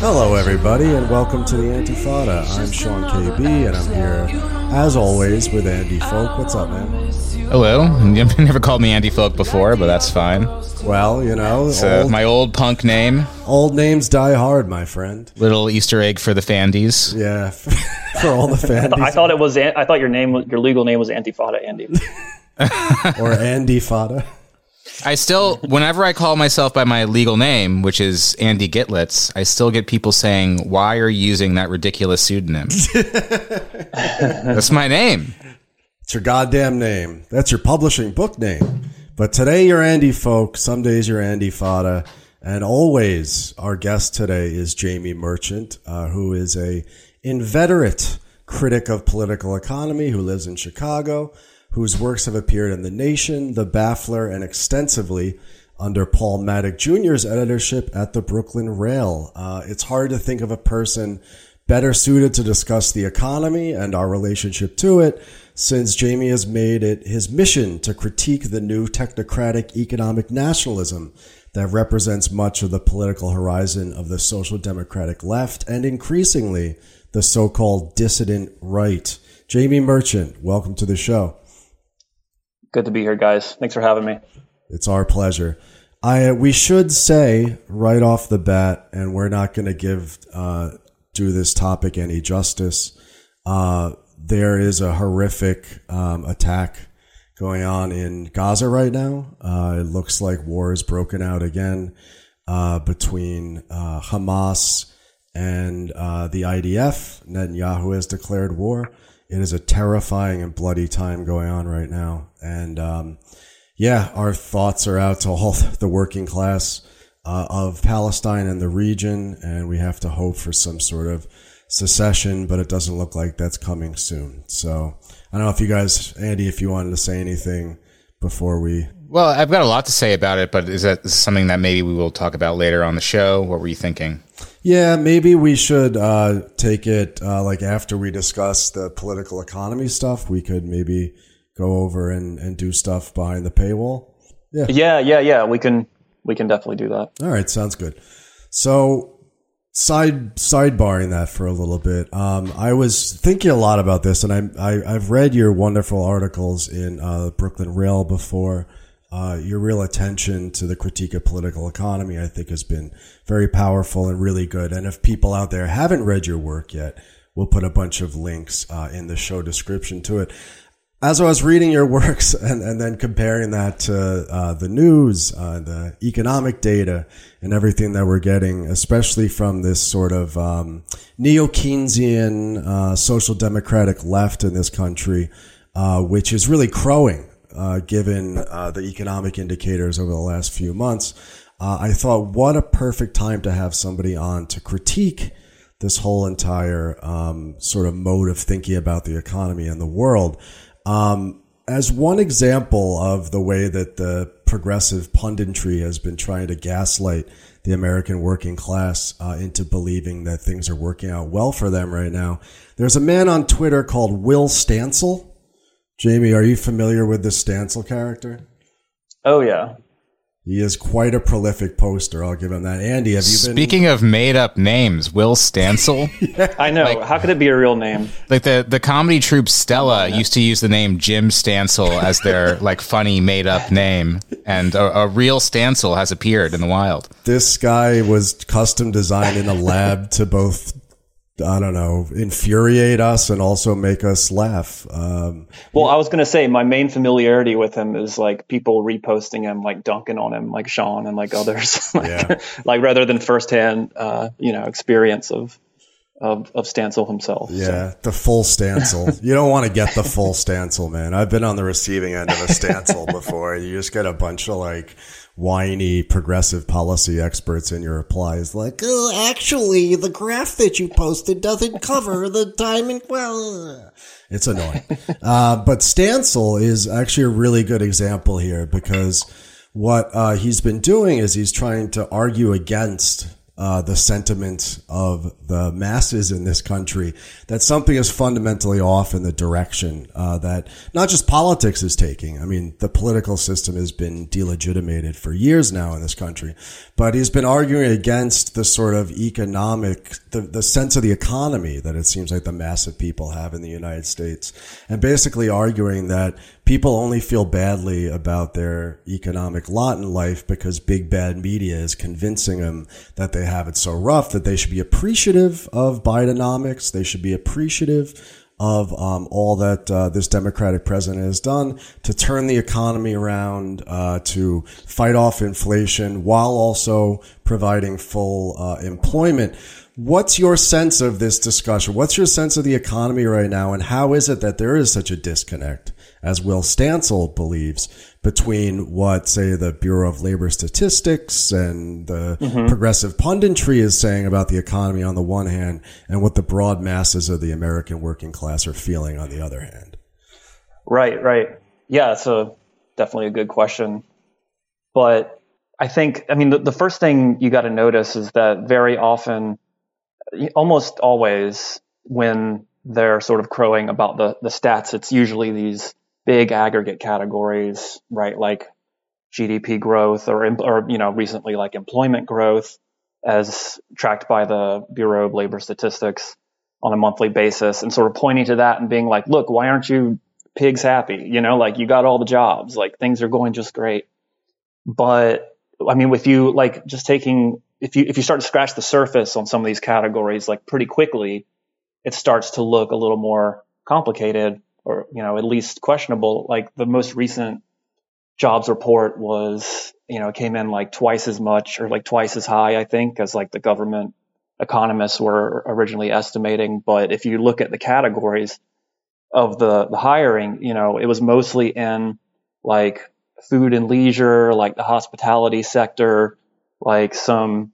Hello, everybody, and welcome to the Antifada. I'm Sean KB, and I'm here, as always, with Andy Folk. What's up, man? Hello. You've never called me Andy Folk before, but that's fine. Well, you know, It's uh, old, my old punk name. old names die hard, my friend. Little Easter egg for the Fandies. Yeah, for all the fans. I thought it was. An- I thought your name, was- your legal name was Antifada Andy. or Andy Fada. I still, whenever I call myself by my legal name, which is Andy Gitlitz, I still get people saying, "Why are you using that ridiculous pseudonym?" that's my name. It's your goddamn name. That's your publishing book name. But today you're Andy Folk. Some days you're Andy Fada. And always our guest today is Jamie Merchant, uh, who is a inveterate critic of political economy who lives in Chicago, whose works have appeared in The Nation, The Baffler, and extensively under Paul Mattick Jr.'s editorship at the Brooklyn Rail. Uh, it's hard to think of a person better suited to discuss the economy and our relationship to it, since Jamie has made it his mission to critique the new technocratic economic nationalism that represents much of the political horizon of the social democratic left and increasingly the so-called dissident right. Jamie Merchant, welcome to the show. Good to be here, guys. Thanks for having me. It's our pleasure. I we should say right off the bat, and we're not going to give uh, do this topic any justice. Uh, there is a horrific um, attack going on in Gaza right now. Uh, it looks like war is broken out again uh, between uh, Hamas and uh, the IDF. Netanyahu has declared war. It is a terrifying and bloody time going on right now, and um, yeah, our thoughts are out to all the working class uh, of Palestine and the region, and we have to hope for some sort of secession, but it doesn't look like that's coming soon. So I don't know if you guys, Andy, if you wanted to say anything before we. Well, I've got a lot to say about it, but is that something that maybe we will talk about later on the show? What were you thinking? Yeah, maybe we should uh, take it uh, like after we discuss the political economy stuff. We could maybe go over and, and do stuff behind the paywall. Yeah, yeah, yeah. We can, we can definitely do that. All right, sounds good. So, side sidebarring that for a little bit, um, I was thinking a lot about this, and I, I I've read your wonderful articles in uh, Brooklyn Rail before. Uh, your real attention to the critique of political economy, I think, has been very powerful and really good. And if people out there haven't read your work yet, we'll put a bunch of links uh, in the show description to it as I was reading your works and, and then comparing that to uh, the news, uh, the economic data, and everything that we're getting, especially from this sort of um, neo Keynesian uh, social democratic left in this country, uh, which is really crowing uh, given uh, the economic indicators over the last few months. I thought, what a perfect time to have somebody on to critique this whole entire um, sort of mode of thinking about the economy and the world. Um, as one example of the way that the progressive punditry has been trying to gaslight the American working class uh, into believing that things are working out well for them right now, there's a man on Twitter called Will Stancil. Jamie, are you familiar with the Stancil character? Oh yeah. He is quite a prolific poster. I'll give him that. Andy, have you been? Speaking of made up names, Will Stancil. I know. How could it be a real name? like the, the comedy troupe Stella used to use the name Jim Stancil as their like funny made up name, and a, a real Stancil has appeared in the wild. this guy was custom designed in a lab to both I don't know infuriate us and also make us laugh. Um, Well, I was gonna say my main familiarity with him is like people reposting him, like dunking on him, like Sean and like others, like, Yeah. like rather than firsthand, uh, you know, experience of of of Stancil himself. yeah, the full Stancil. you don't want to get the full Stancil, man. I've been on the receiving end of a Stancil before. You just get a bunch of like whiny progressive policy experts in your replies like, oh, actually, the graph that you posted doesn't cover the time and well. It's annoying. uh, but Stancil is actually a really good example here because what uh, he's been doing is he's trying to argue against uh, the sentiment of the masses in this country that something is fundamentally off in the direction uh, that not just politics is taking. I mean, the political system has been delegitimated for years now in this country, but he's been arguing against the sort of economic, the, the sense of the economy that it seems like the massive people have in the United States, and basically arguing that people only feel badly about their economic lot in life because big bad media is convincing them that they have it so rough that they should be appreciative of Bidenomics. They should be appreciative of um, all that uh, this Democratic president has done to turn the economy around, uh, to fight off inflation while also providing full uh, employment. What's your sense of this discussion? What's your sense of the economy right now, and how is it that there is such a disconnect, as Will Stancil believes, between what, say, the Bureau of Labor Statistics and the mm-hmm. progressive punditry is saying about the economy on the one hand, and what the broad masses of the American working class are feeling on the other hand? Right, right. Yeah, it's a definitely a good question. But I think, I mean, the, the first thing you got to notice is that very often, almost always, when they're sort of crowing about the, the stats, it's usually these big aggregate categories, right? Like GDP growth or, or, you know, recently like employment growth as tracked by the Bureau of Labor Statistics on a monthly basis and sort of pointing to that and being like, look, why aren't you pigs happy? You know, like you got all the jobs, like things are going just great. But I mean, with you like just taking, if you, if you start to scratch the surface on some of these categories, like pretty quickly, it starts to look a little more complicated or you know at least questionable. Like the most recent jobs report was you know came in like twice as much or like twice as high I think as like the government economists were originally estimating. But if you look at the categories of the the hiring, you know it was mostly in like food and leisure, like the hospitality sector, like some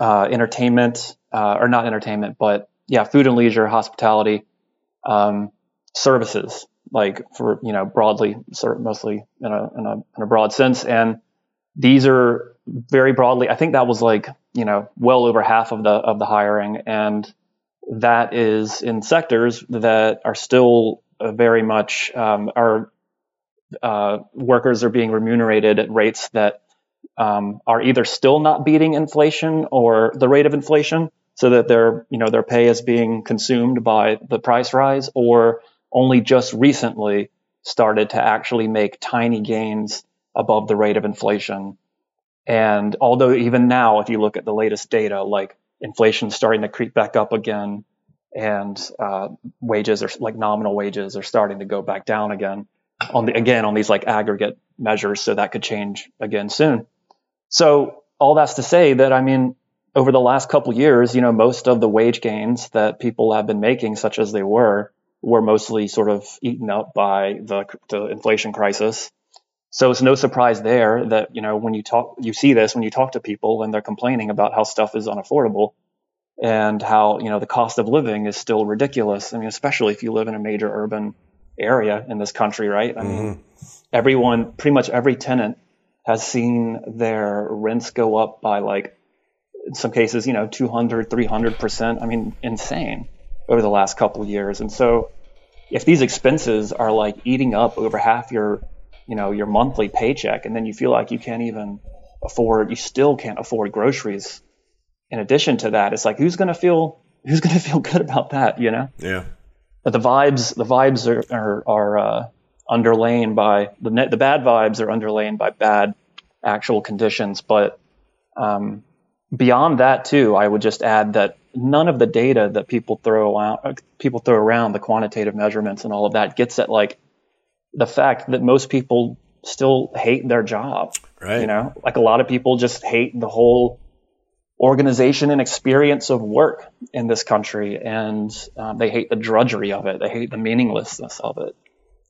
uh, entertainment, uh, or not entertainment, but yeah, food and leisure, hospitality, um, services, like for you know broadly, mostly in a, in a in a broad sense, and these are very broadly. I think that was like you know well over half of the of the hiring, and that is in sectors that are still very much um, our uh, workers are being remunerated at rates that um, are either still not beating inflation or the rate of inflation, so that their you know their pay is being consumed by the price rise, or only just recently started to actually make tiny gains above the rate of inflation. And although even now, if you look at the latest data, like inflation starting to creep back up again, and uh, wages are like nominal wages are starting to go back down again on the again on these like aggregate measures. So that could change again soon. So all that's to say that I mean, over the last couple years, you know, most of the wage gains that people have been making, such as they were, were mostly sort of eaten up by the, the inflation crisis. So it's no surprise there that, you know, when you talk, you see this when you talk to people and they're complaining about how stuff is unaffordable and how, you know, the cost of living is still ridiculous. I mean, especially if you live in a major urban area in this country, right? I mean, mm-hmm. everyone, pretty much every tenant has seen their rents go up by like, in some cases, you know, 200, 300%. I mean, insane over the last couple of years. And so if these expenses are like eating up over half your, you know, your monthly paycheck, and then you feel like you can't even afford, you still can't afford groceries. In addition to that, it's like who's going to feel who's going to feel good about that, you know? Yeah. But the vibes, the vibes are are, are uh, underlain by the net, the bad vibes are underlain by bad actual conditions. But um, beyond that, too, I would just add that none of the data that people throw out, people throw around the quantitative measurements and all of that gets at like the fact that most people still hate their job. Right. You know, like a lot of people just hate the whole organization and experience of work in this country, and um, they hate the drudgery of it. They hate the meaninglessness of it.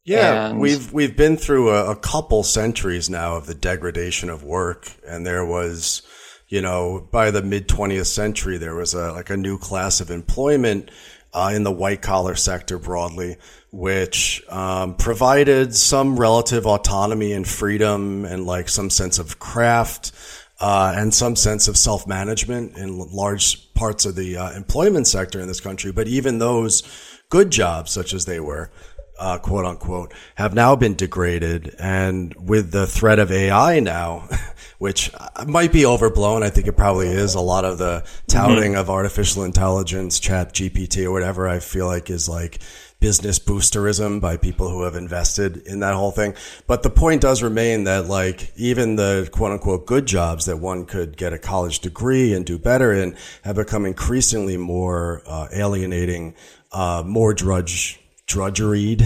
Yeah, and we've we've been through a, a couple centuries now of the degradation of work, and there was you know, by the mid 20th century, there was a, like a new class of employment uh, in the white collar sector broadly, which um, provided some relative autonomy and freedom and like some sense of craft. uh, and some sense of self management in large parts of the uh, employment sector in this country. But even those good jobs, such as they were, uh, quote unquote, have now been degraded. And with the threat of AI now, which might be overblown, I think it probably is. A lot of the touting mm-hmm. of artificial intelligence, chat GPT or whatever, I feel like is like business boosterism by people who have invested in that whole thing. But the point does remain that like even the quote unquote good jobs that one could get a college degree and do better in have become increasingly more uh, alienating, uh, more drudge drudgeried,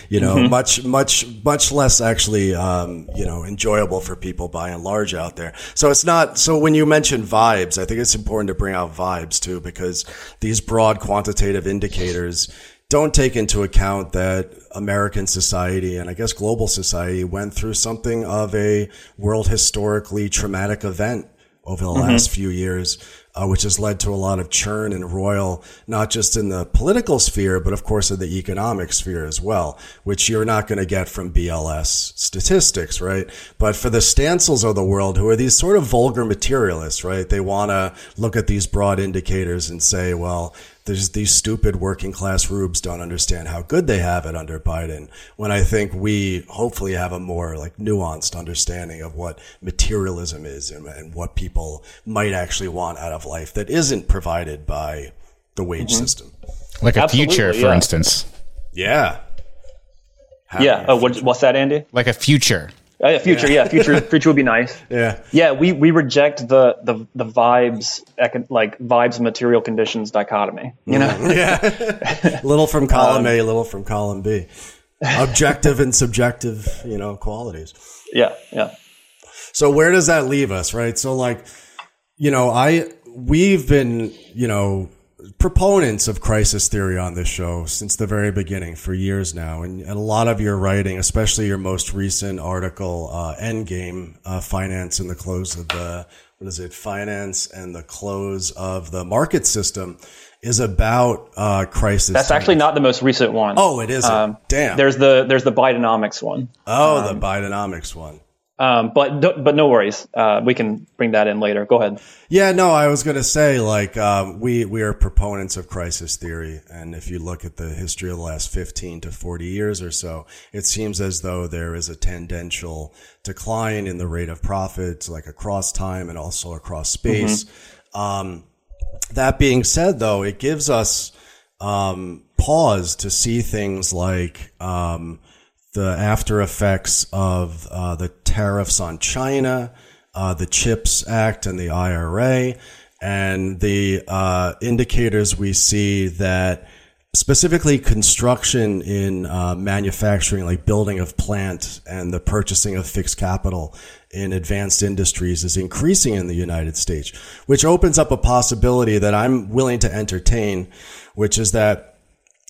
you know, mm-hmm. much, much, much less actually, um, you know, enjoyable for people by and large out there. So it's not, so when you mention vibes, I think it's important to bring out vibes too, because these broad quantitative indicators don't take into account that American society and I guess global society went through something of a world historically traumatic event over the mm-hmm. last few years, uh, which has led to a lot of churn and Royal, not just in the political sphere, but of course in the economic sphere as well, which you're not going to get from BLS statistics, right? But for the Stancils of the world, who are these sort of vulgar materialists, right? They want to look at these broad indicators and say, well, there's these stupid working class rubes don't understand how good they have it under Biden. When I think we hopefully have a more like nuanced understanding of what materialism is and, and what people might actually want out of life that isn't provided by the wage mm-hmm. system. Like a Absolutely, future, for yeah. instance. Yeah. yeah. Oh, what, what's that, Andy? Like a future. Oh, yeah, future, yeah, yeah future, future would be nice. Yeah, yeah. We we reject the the the vibes, like vibes, material conditions dichotomy. You know, mm-hmm. yeah. little from column um, A, little from column B. Objective and subjective, you know, qualities. Yeah, yeah. So where does that leave us, right? So like, you know, I we've been, you know, proponents of crisis theory on this show since the very beginning for years now. And, and a lot of your writing, especially your most recent article, uh, Endgame, uh, Finance and the Close of the, what is it, Finance and the Close of the Market System, is about uh, crisis. That's actually not the most recent one. Oh, it isn't. Um, Damn. There's the there's the Bidenomics one. Oh, um, the Bidenomics one. Um, but but no worries, uh, we can bring that in later. Go ahead. Yeah, no, I was going to say like um, we we are proponents of crisis theory, and if you look at the history of the last fifteen to forty years or so, it seems as though there is a tendential decline in the rate of profits, like across time and also across space. Mm-hmm. Um, that being said, though, it gives us um, pause to see things like um, the after effects of uh, the tariffs on China, uh, the CHIPS Act, and the IRA, and the uh, indicators we see that specifically construction in uh, manufacturing, like building of plant and the purchasing of fixed capital in advanced industries is increasing in the United States, which opens up a possibility that I'm willing to entertain, which is that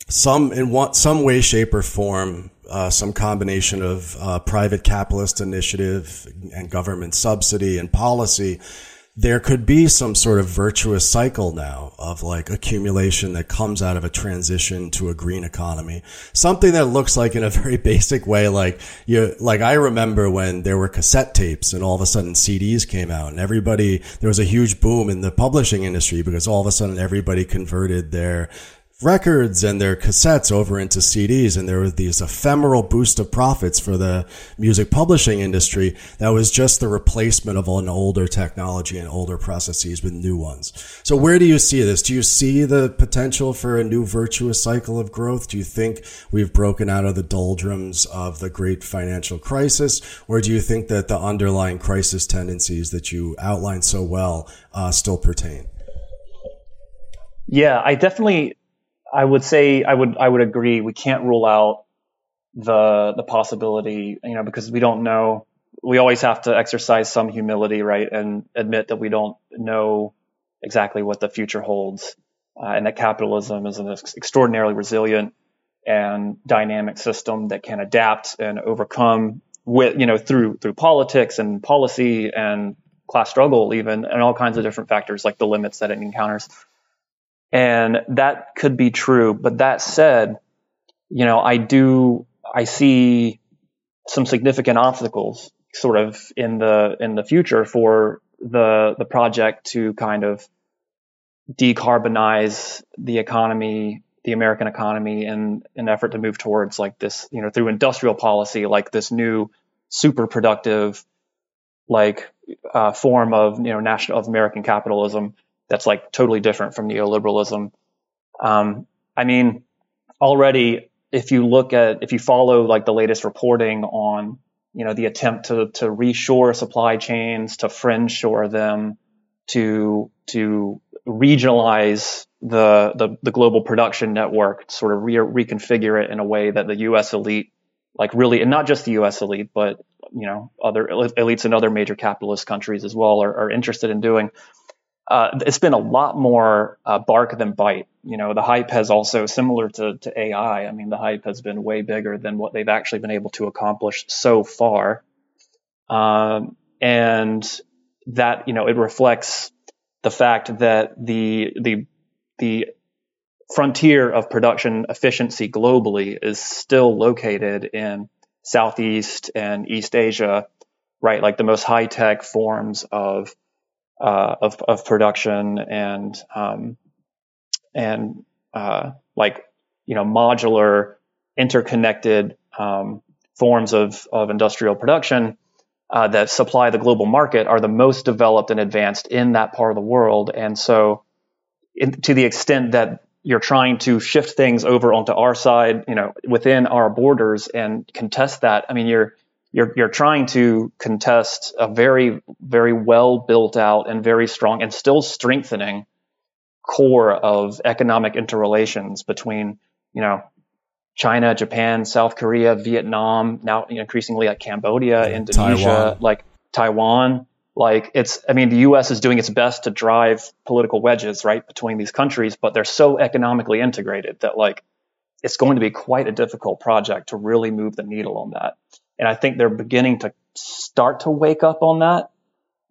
some in what some way, shape, or form, uh, some combination of uh, private capitalist initiative and government subsidy and policy, there could be some sort of virtuous cycle now of like accumulation that comes out of a transition to a green economy. Something that looks like in a very basic way, like you, like I remember when there were cassette tapes and all of a sudden CDs came out and everybody, there was a huge boom in the publishing industry because all of a sudden everybody converted their records and their cassettes over into CDs. And there was these ephemeral boost of profits for the music publishing industry that was just the replacement of an older technology and older processes with new ones. So where do you see this? Do you see the potential for a new virtuous cycle of growth? Do you think we've broken out of the doldrums of the great financial crisis? Or do you think that the underlying crisis tendencies that you outlined so well uh, still pertain? Yeah, I definitely I would say I would I would agree. We can't rule out the the possibility, you know, because we don't know. We always have to exercise some humility, right, and admit that we don't know exactly what the future holds, uh, and that capitalism is an extraordinarily resilient and dynamic system that can adapt and overcome with you know through through politics and policy and class struggle even and all kinds of different factors like the limits that it encounters and that could be true. But that said, you know, I do, I see some significant obstacles sort of in the, in the future for, the the project to kind of decarbonize the economy, the American economy, in an effort to move towards like this, you know, through industrial policy, like this new super productive, like uh, form of you know national of American capitalism that's like totally different from neoliberalism. Um, I mean, already if you look at if you follow like the latest reporting on you know the attempt to to reshore supply chains, to friend shore them, to to regionalize the, the, the global production network, sort of re- reconfigure it in a way that the U.S. elite, like really, and not just the U.S. elite, but you know other elites in other major capitalist countries as well are, are interested in doing. Uh, it's been a lot more uh, bark than bite. You know, the hype has also similar to, to AI. I mean, the hype has been way bigger than what they've actually been able to accomplish so far. Um, and that, you know, it reflects the fact that the the the frontier of production efficiency globally is still located in Southeast and East Asia, right? Like the most high tech forms of uh, of, of production and um, and uh, like you know modular, interconnected um, forms of of industrial production uh, that supply the global market are the most developed and advanced in that part of the world. And so, in, to the extent that you're trying to shift things over onto our side, you know, within our borders and contest that, I mean, you're you're you're trying to contest a very very well built out and very strong and still strengthening core of economic interrelations between you know China, Japan, South Korea, Vietnam, now increasingly like Cambodia, Indonesia, Taiwan. like Taiwan. Like it's, I mean, the U.S. is doing its best to drive political wedges right between these countries, but they're so economically integrated that like it's going to be quite a difficult project to really move the needle on that. And I think they're beginning to start to wake up on that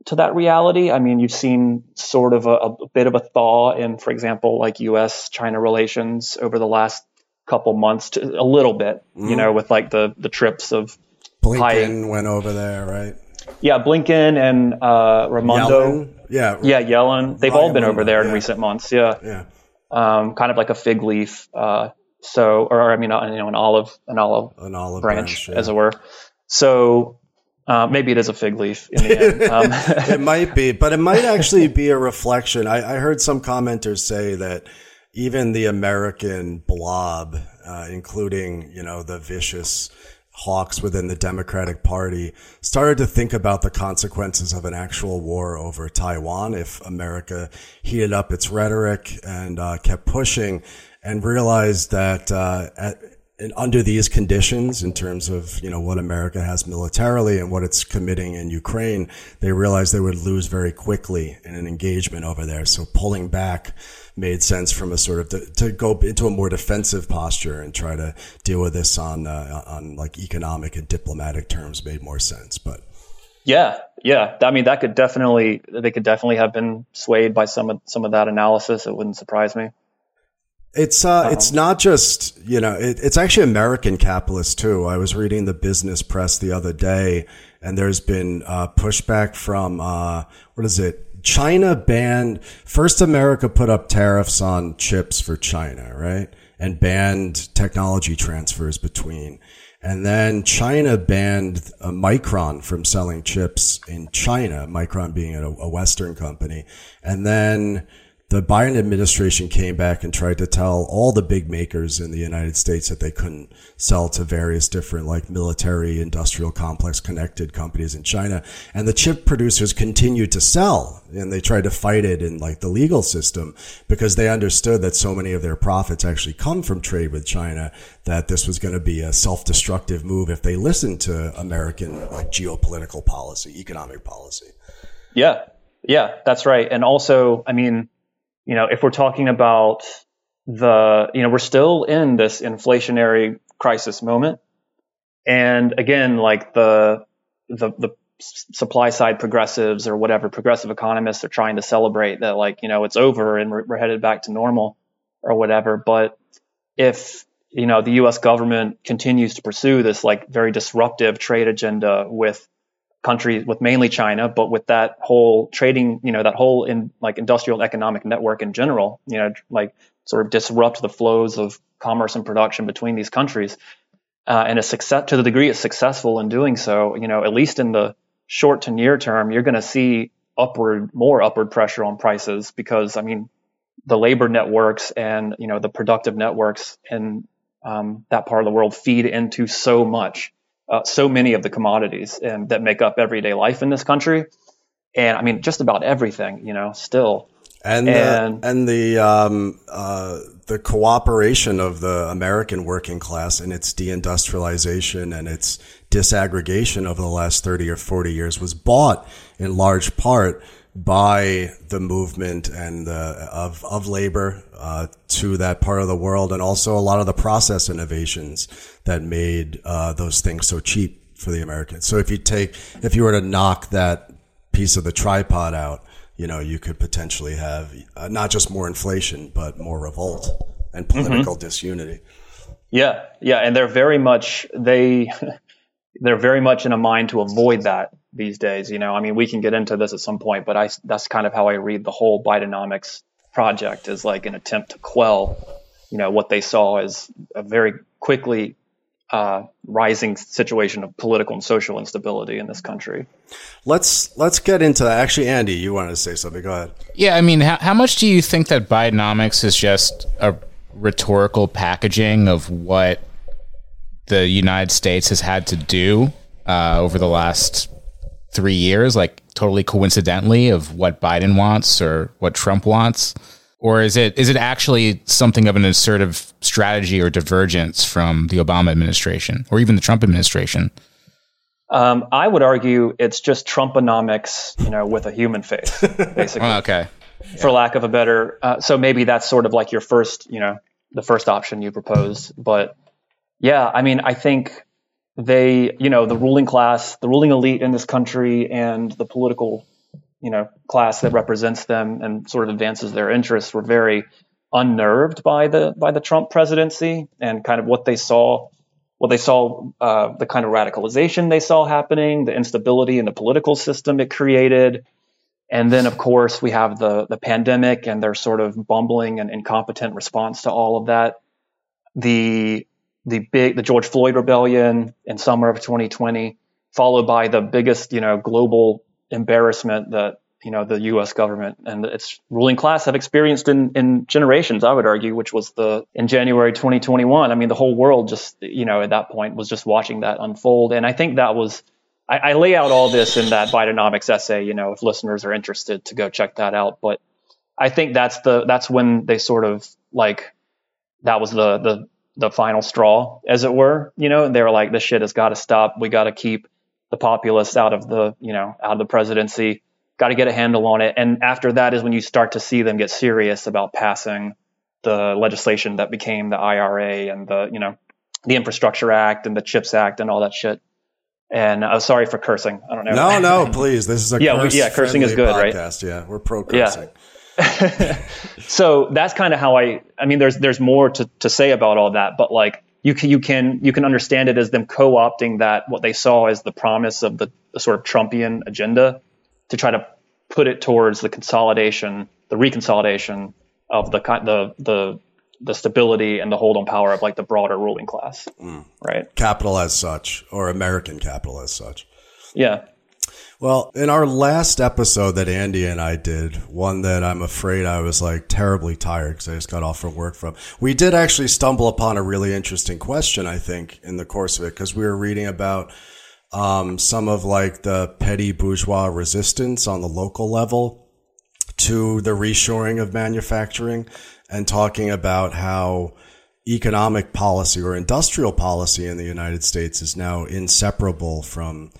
to that reality. I mean, you've seen sort of a, a bit of a thaw in, for example, like U.S. China relations over the last couple months to a little bit, mm-hmm. you know, with like the the trips of Blinken high, went over there, right? Yeah, Blinken and uh, Raimondo. Yellen. Yeah, yeah, Yellen. They've all been over there yeah. in recent months. Yeah, yeah. Um, kind of like a fig leaf. Uh, so, or I mean, you know, an olive, an olive, an olive branch, branch yeah. as it were. So, uh, maybe it is a fig leaf in the end. Um, it might be, but it might actually be a reflection. I, I heard some commenters say that even the American blob, uh, including, you know, the vicious hawks within the Democratic Party, started to think about the consequences of an actual war over Taiwan if America heated up its rhetoric and uh, kept pushing and realized that uh, at, and under these conditions, in terms of you know what America has militarily and what it's committing in Ukraine, they realized they would lose very quickly in an engagement over there. So pulling back made sense from a sort of to, to go into a more defensive posture and try to deal with this on uh, on like economic and diplomatic terms made more sense. But yeah, yeah, I mean that could definitely they could definitely have been swayed by some of some of that analysis. It wouldn't surprise me. It's uh, it's not just you know, it, it's actually American capitalists too. I was reading the business press the other day, and there's been uh, pushback from uh, what is it? China banned first. America put up tariffs on chips for China, right, and banned technology transfers between. And then China banned a Micron from selling chips in China. Micron being a, a Western company, and then the Biden administration came back and tried to tell all the big makers in the United States that they couldn't sell to various different like military industrial complex connected companies in China. And the chip producers continued to sell and they tried to fight it in like the legal system because they understood that so many of their profits actually come from trade with China that this was going to be a self-destructive move if they listened to American like geopolitical policy, economic policy. Yeah. Yeah, that's right. And also, I mean, you know, if we're talking about the, you know, we're still in this inflationary crisis moment. And again, like the, the, the supply side progressives or whatever progressive economists are trying to celebrate that like, you know, it's over and we're, we're headed back to normal or whatever. But if, you know, the US government continues to pursue this like very disruptive trade agenda with countries, with mainly China, but with that whole trading, you know, that whole in like industrial economic network in general, you know, like sort of disrupt the flows of commerce and production between these countries. Uh, and a success to the degree it's successful in doing so, you know, at least in the short to near term, you're going to see upward, more upward pressure on prices because, I mean, the labor networks and you know the productive networks in um, that part of the world feed into so much, uh, so many of the commodities and that make up everyday life in this country. And I mean, just about everything, you know, still. And and the, and the um, uh, the cooperation of the American working class and its deindustrialization and its disaggregation over the last thirty or forty years was bought in large part by the movement and the, of of labor uh, to that part of the world, and also a lot of the process innovations that made uh, those things so cheap for the Americans. So if you take if you were to knock that piece of the tripod out, you know you could potentially have uh, not just more inflation, but more revolt and mm-hmm. political mm-hmm. disunity. Yeah, yeah, and they're very much they they're very much in a mind to avoid that these days. You know, I mean, we can get into this at some point, but I, that's kind of how I read the whole Bidenomics project is like an attempt to quell, you know, what they saw as a very quickly uh, rising situation of political and social instability in this country. Let's let's get into that. Actually, Andy, you wanted to say something. Go ahead. Yeah, I mean, how, how much do you think that Bidenomics is just a rhetorical packaging of what the United States has had to do uh, over the last three years, like totally coincidentally of what Biden wants or what Trump wants? Or is it is it actually something of an assertive strategy or divergence from the Obama administration or even the Trump administration? Um, I would argue it's just Trumponomics, you know, with a human face, basically. oh, okay. Yeah. For lack of a better, uh, so maybe that's sort of like your first, you know, the first option you propose. But yeah, I mean, I think they, you know, the ruling class, the ruling elite in this country, and the political, you know, class that represents them and sort of advances their interests were very unnerved by the by the Trump presidency and kind of what they saw, what they saw, uh, the kind of radicalization they saw happening, the instability in the political system it created. And then, of course, we have the the pandemic and their sort of bumbling and incompetent response to all of that. The the big the George Floyd rebellion in summer of 2020, followed by the biggest you know global embarrassment that you know the U.S. government and its ruling class have experienced in in generations. I would argue, which was the in January 2021. I mean, the whole world just you know at that point was just watching that unfold, and I think that was. I, I lay out all this in that Bidenomics essay. You know, if listeners are interested, to go check that out. But I think that's the that's when they sort of like that was the the the final straw, as it were. You know, and they were like, "This shit has got to stop. We got to keep the populace out of the, you know, out of the presidency. Got to get a handle on it." And after that is when you start to see them get serious about passing the legislation that became the IRA and the, you know, the Infrastructure Act and the CHIPS Act and all that shit. And I'm uh, sorry for cursing. I don't know. No, no, please. This is a yeah, yeah. Cursing is good, podcast. right? Yeah, we're pro cursing. Yeah. so that's kind of how I. I mean, there's there's more to, to say about all that, but like you can you can you can understand it as them co-opting that what they saw as the promise of the, the sort of Trumpian agenda to try to put it towards the consolidation, the reconsolidation of the the the the stability and the hold on power of like the broader ruling class, mm. right? Capital as such, or American capital as such. Yeah. Well, in our last episode that Andy and I did, one that I'm afraid I was like terribly tired because I just got off from work from, we did actually stumble upon a really interesting question, I think, in the course of it, because we were reading about um, some of like the petty bourgeois resistance on the local level to the reshoring of manufacturing and talking about how economic policy or industrial policy in the United States is now inseparable from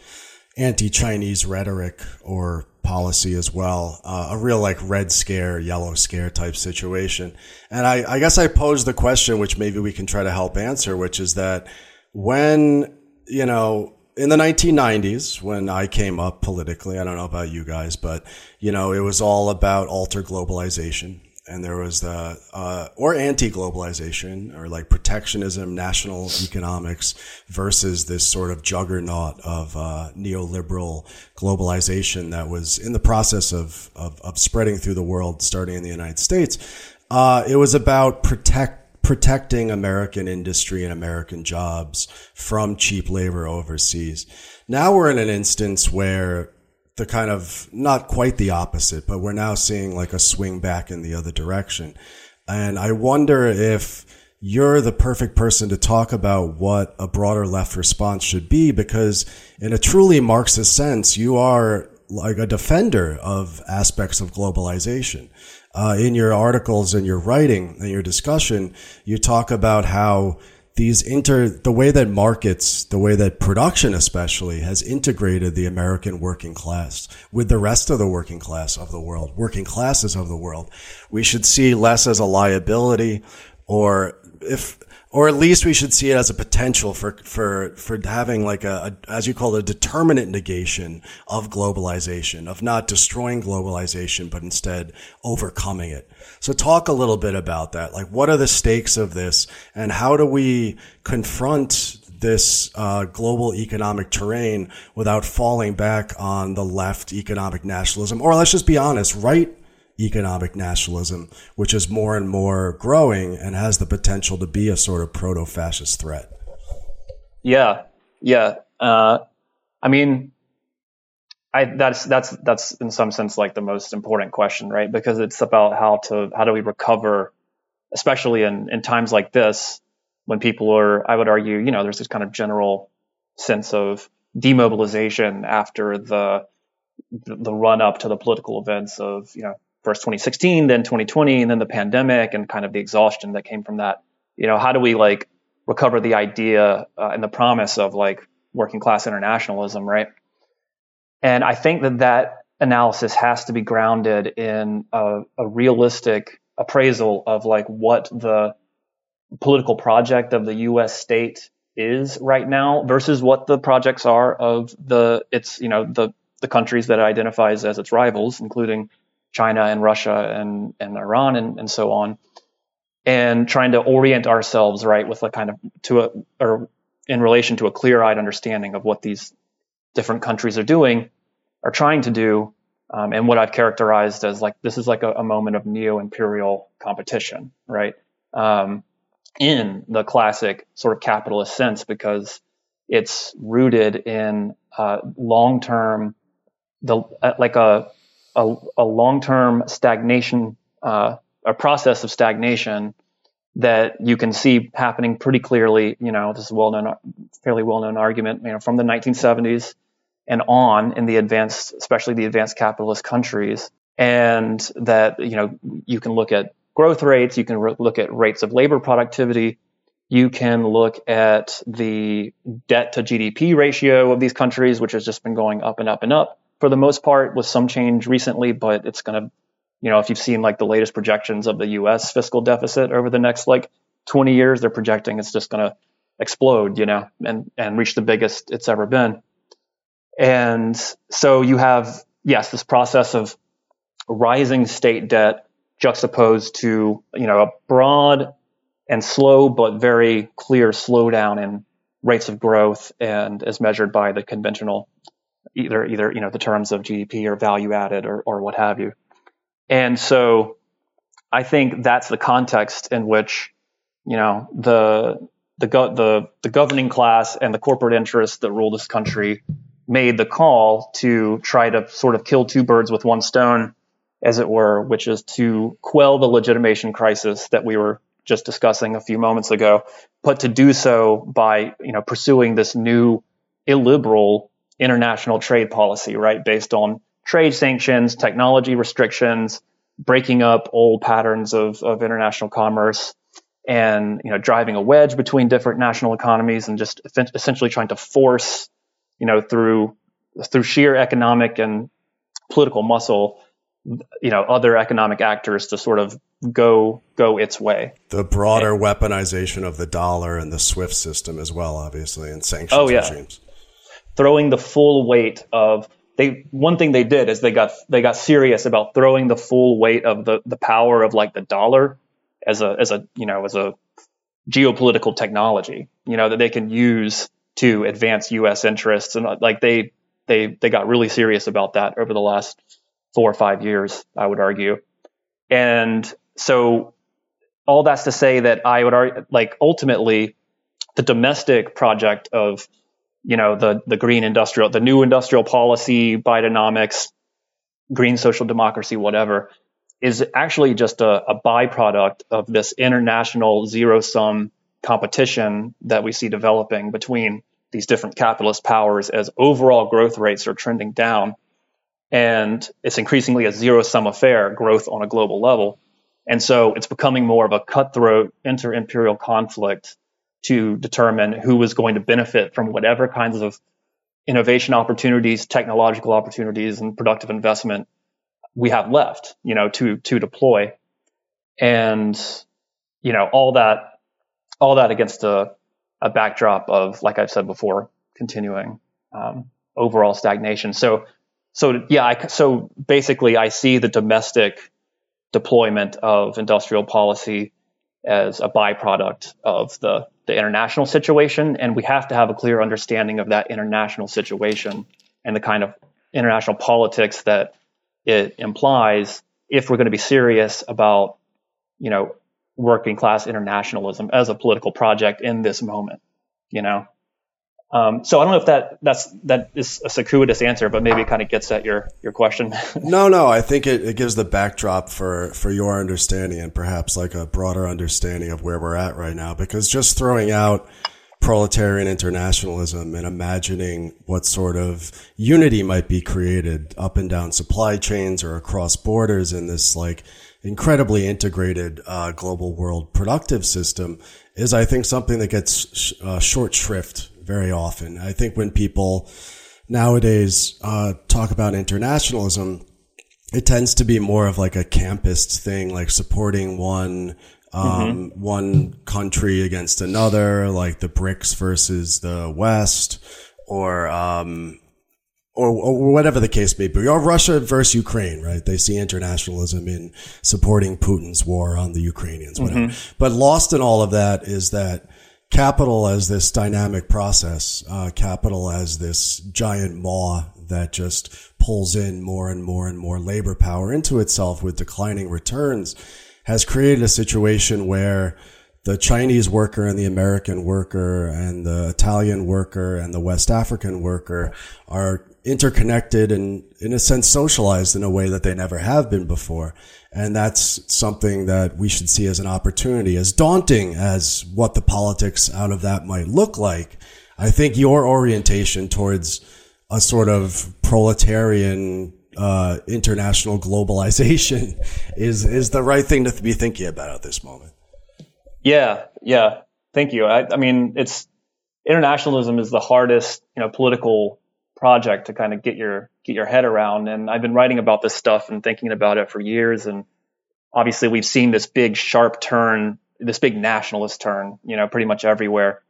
anti-Chinese rhetoric or policy as well. Uh, a real like red scare, yellow scare type situation. And I, I guess I posed the question, which maybe we can try to help answer, which is that when, you know, in the 1990s, when I came up politically, I don't know about you guys, but, you know, it was all about alter globalization. And there was the uh, or anti-globalization or like protectionism, national economics versus this sort of juggernaut of uh, neoliberal globalization that was in the process of, of, of spreading through the world, starting in the United States. Uh, it was about protect protecting American industry and American jobs from cheap labor overseas. Now we're in an instance where the kind of not quite the opposite, but we're now seeing like a swing back in the other direction. And I wonder if you're the perfect person to talk about what a broader left response should be, because in a truly Marxist sense, you are like a defender of aspects of globalization. Uh, in your articles and your writing and your discussion, you talk about how these inter, the way that markets, the way that production especially has integrated the American working class with the rest of the working class of the world, working classes of the world. We should see less as a liability or if, or at least we should see it as a potential for, for, for having like a, a, as you call it, a determinate negation of globalization, of not destroying globalization, but instead overcoming it. So talk a little bit about that. Like, what are the stakes of this and how do we confront this uh, global economic terrain without falling back on the left economic nationalism, or let's just be honest, right economic nationalism, which is more and more growing and has the potential to be a sort of proto fascist threat. Yeah, yeah. Uh, I mean, I, that's that's that's in some sense like the most important question, right? Because it's about how to how do we recover, especially in in times like this when people are, I would argue, you know, there's this kind of general sense of demobilization after the the run up to the political events of you know first 2016, then 2020, and then the pandemic, and kind of the exhaustion that came from that. You know, how do we like recover the idea uh, and the promise of like working class internationalism, right? And I think that that analysis has to be grounded in a, a realistic appraisal of like what the political project of the U.S. state is right now versus what the projects are of the its you know the the countries that it identifies as its rivals, including China and Russia and, and Iran and, and so on, and trying to orient ourselves right with a kind of to a or in relation to a clear-eyed understanding of what these different countries are doing, are trying to do, um, and what I've characterized as like this is like a, a moment of neo-imperial competition, right? Um, in the classic sort of capitalist sense, because it's rooted in uh, long-term, the uh, like a a, a long-term stagnation, uh, a process of stagnation that you can see happening pretty clearly. You know, this is well-known, fairly well-known argument. You know, from the 1970s and on in the advanced, especially the advanced capitalist countries, and that you know you can look at growth rates, you can re- look at rates of labor productivity, you can look at the debt to GDP ratio of these countries, which has just been going up and up and up for the most part with some change recently, but it's going to, you know, if you've seen like the latest projections of the US fiscal deficit over the next like 20 years, they're projecting it's just going to explode, you know, and, and reach the biggest it's ever been. And so you have, yes, this process of rising state debt juxtaposed to, you know, a broad and slow but very clear slowdown in rates of growth and as measured by the conventional either either you know the terms of GDP or value added or or what have you. And so I think that's the context in which you know the the go- the the governing class and the corporate interests that rule this country made the call to try to sort of kill two birds with one stone, as it were, which is to quell the legitimation crisis that we were just discussing a few moments ago, but to do so by you know pursuing this new illiberal international trade policy, right? Based on trade sanctions, technology restrictions, breaking up old patterns of, of international commerce and, you know, driving a wedge between different national economies and just essentially trying to force, you know, through, through sheer economic and political muscle, you know, other economic actors to sort of go go its way. The broader and, weaponization of the dollar and the SWIFT system as well, obviously, and sanctions oh, yeah. regimes throwing the full weight of they one thing they did is they got they got serious about throwing the full weight of the the power of like the dollar as a as a you know as a geopolitical technology you know that they can use to advance U.S. interests and like they they they got really serious about that over the last four or five years I would argue and so all that's to say that I would argue like ultimately the domestic project of you know the the green industrial the new industrial policy Bidenomics green social democracy whatever is actually just a, a byproduct of this international zero sum competition that we see developing between these different capitalist powers as overall growth rates are trending down. And it's increasingly a zero sum affair growth on a global level. And so it's becoming more of a cutthroat inter imperial conflict to determine who is going to benefit from whatever kinds of innovation opportunities, technological opportunities, and productive investment we have left, you know, to to deploy. And you know, all that all that against a, a backdrop of, like I've said before, continuing um, overall stagnation. So so yeah, I, so basically, I see the domestic deployment of industrial policy as a byproduct of the the international situation, and we have to have a clear understanding of that international situation and the kind of international politics that it implies if we're going to be serious about, you know, working class internationalism as a political project in this moment, you know. Um, so I don't know if that that's that is a circuitous answer, but maybe it kind of gets at your your question. no, no, I think it, it gives the backdrop for for your understanding and perhaps like a broader understanding of where we're at right now. Because just throwing out proletarian internationalism and imagining what sort of unity might be created up and down supply chains or across borders in this like incredibly integrated uh, global world productive system is, I think, something that gets sh- uh, short shrift very often. I think when people nowadays uh, talk about internationalism, it tends to be more of like a campus thing, like supporting one um, mm-hmm. one country against another, like the BRICS versus the West, or um, or, or, whatever the case may be, or Russia versus Ukraine, right? They see internationalism in supporting Putin's war on the Ukrainians, whatever. Mm-hmm. But lost in all of that is that capital as this dynamic process, uh, capital as this giant maw that just pulls in more and more and more labor power into itself with declining returns has created a situation where the Chinese worker and the American worker and the Italian worker and the West African worker are interconnected and in a sense socialized in a way that they never have been before. And that's something that we should see as an opportunity, as daunting as what the politics out of that might look like. I think your orientation towards a sort of proletarian uh, international globalization is is the right thing to be thinking about at this moment. Yeah, yeah. Thank you. I, I mean, it's internationalism is the hardest, you know, political project to kind of get your get your head around. And I've been writing about this stuff and thinking about it for years. And obviously, we've seen this big sharp turn, this big nationalist turn, you know, pretty much everywhere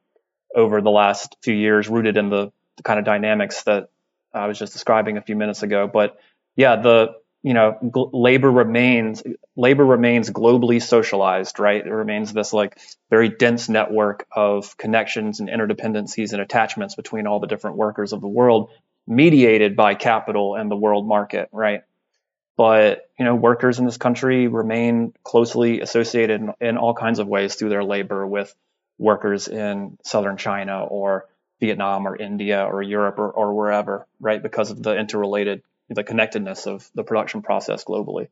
over the last few years, rooted in the, the kind of dynamics that I was just describing a few minutes ago. But yeah, the you know gl- labor remains labor remains globally socialized right? It remains this like very dense network of connections and interdependencies and attachments between all the different workers of the world mediated by capital and the world market right? But you know workers in this country remain closely associated in, in all kinds of ways through their labor with workers in southern china or vietnam or india or europe or, or wherever right? Because of the interrelated the connectedness of the production process globally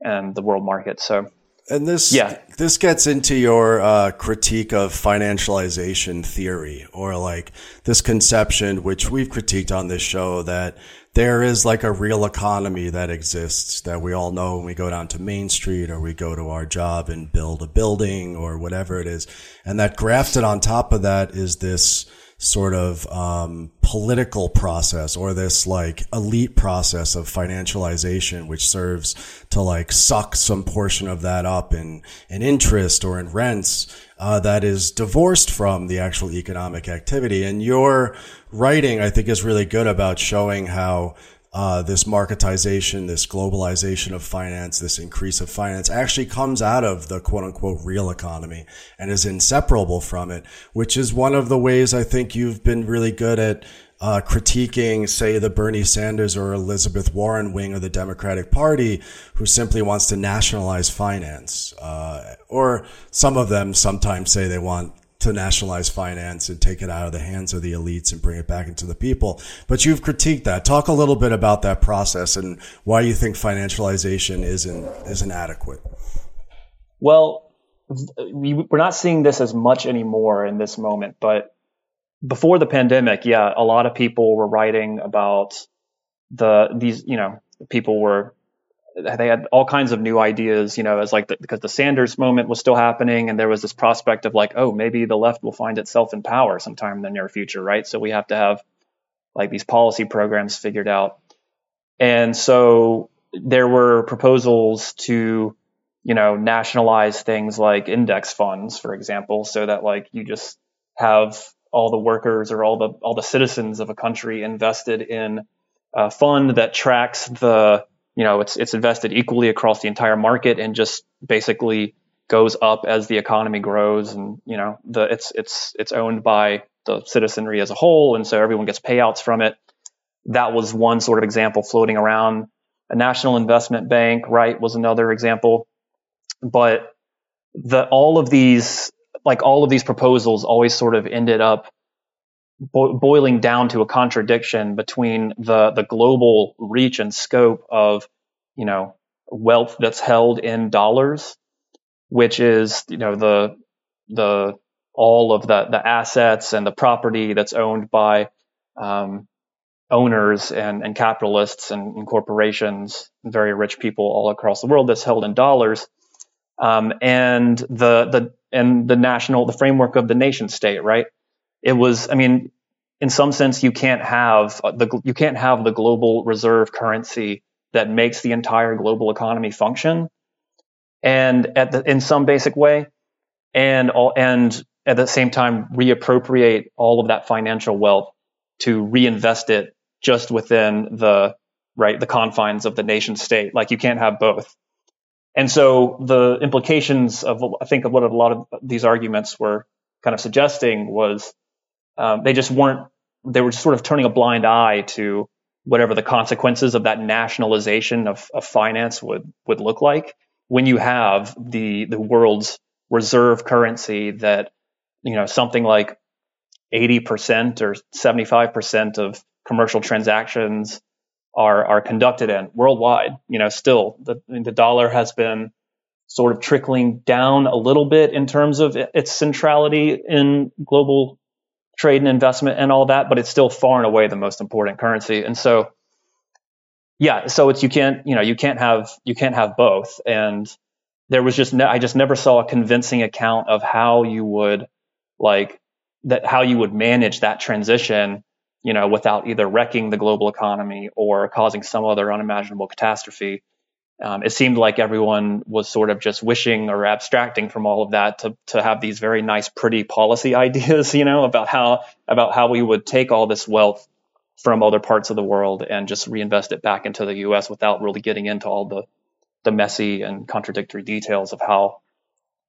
and the world market. So, and this yeah. this gets into your uh, critique of financialization theory, or like this conception, which we've critiqued on this show, that there is like a real economy that exists that we all know when we go down to Main Street or we go to our job and build a building or whatever it is, and that grafted on top of that is this sort of um, political process or this like elite process of financialization, which serves to like suck some portion of that up in, in interest or in rents, uh, that is divorced from the actual economic activity. And your writing, I think, is really good about showing how uh, this marketization, this globalization of finance, this increase of finance actually comes out of the quote unquote real economy and is inseparable from it, which is one of the ways I think you've been really good at uh, critiquing, say, the Bernie Sanders or Elizabeth Warren wing of the Democratic Party, who simply wants to nationalize finance. Uh, or some of them sometimes say they want to nationalize finance and take it out of the hands of the elites and bring it back into the people. But you've critiqued that. Talk a little bit about that process and why you think financialization isn't isn't adequate. Well, we're not seeing this as much anymore in this moment, but before the pandemic, yeah, a lot of people were writing about the these, you know, people were they had all kinds of new ideas, you know, as like the, because the Sanders moment was still happening, and there was this prospect of like, oh, maybe the left will find itself in power sometime in the near future, right? So we have to have like these policy programs figured out, and so there were proposals to, you know, nationalize things like index funds, for example, so that like you just have all the workers or all the all the citizens of a country invested in a fund that tracks the you know, it's it's invested equally across the entire market and just basically goes up as the economy grows and you know the it's it's it's owned by the citizenry as a whole. And so everyone gets payouts from it. That was one sort of example floating around. A national investment bank right was another example. But the all of these like all of these proposals always sort of ended up bo- boiling down to a contradiction between the the global reach and scope of you know wealth that's held in dollars, which is you know the the all of the the assets and the property that's owned by um, owners and, and capitalists and, and, corporations, very rich people all across the world that's held in dollars, um, and the the and the national the framework of the nation state, right? It was, I mean, in some sense, you can't have the you can't have the global reserve currency that makes the entire global economy function, and at the, in some basic way, and all and at the same time reappropriate all of that financial wealth to reinvest it just within the right the confines of the nation state. Like you can't have both. And so the implications of I think of what a lot of these arguments were kind of suggesting was um, they just weren't, they were sort of turning a blind eye to whatever the consequences of that nationalization of, of finance would, would look like when you have the, the world's reserve currency that, you know, something like 80% or 75% of commercial transactions are, are conducted in worldwide. You know, still the, the dollar has been sort of trickling down a little bit in terms of its centrality in global trade and investment and all that, but it's still far and away the most important currency. And so, yeah, so it's you can't you know you can't have you can't have both. And there was just I just never saw a convincing account of how you would like that how you would manage that transition you know without either wrecking the global economy or causing some other unimaginable catastrophe um, it seemed like everyone was sort of just wishing or abstracting from all of that to to have these very nice, pretty policy ideas, you know, about how about how we would take all this wealth from other parts of the world and just reinvest it back into the U.S. without really getting into all the the messy and contradictory details of how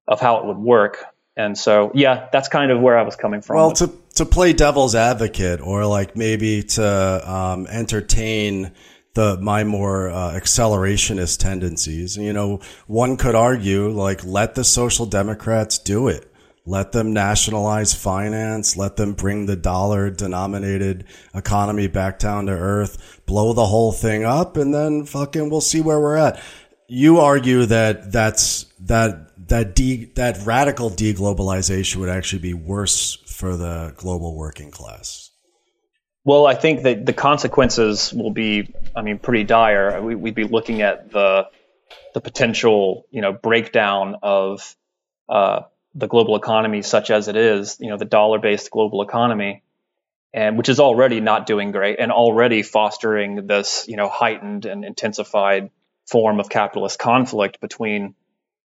of how it would work. And so, yeah, that's kind of where I was coming from. Well, to to play devil's advocate, or like maybe to um, entertain the my more uh, accelerationist tendencies. You know, one could argue like let the social democrats do it. Let them nationalize finance. Let them bring the dollar denominated economy back down to earth. Blow the whole thing up, and then fucking we'll see where we're at. You argue that that's that that de, that radical deglobalization would actually be worse for the global working class. Well, I think that the consequences will be, I mean, pretty dire. We, would be looking at the the potential, you know, breakdown of uh, the global economy, such as it is, you know, the dollar-based global economy, and which is already not doing great, and already fostering this, you know, heightened and intensified form of capitalist conflict between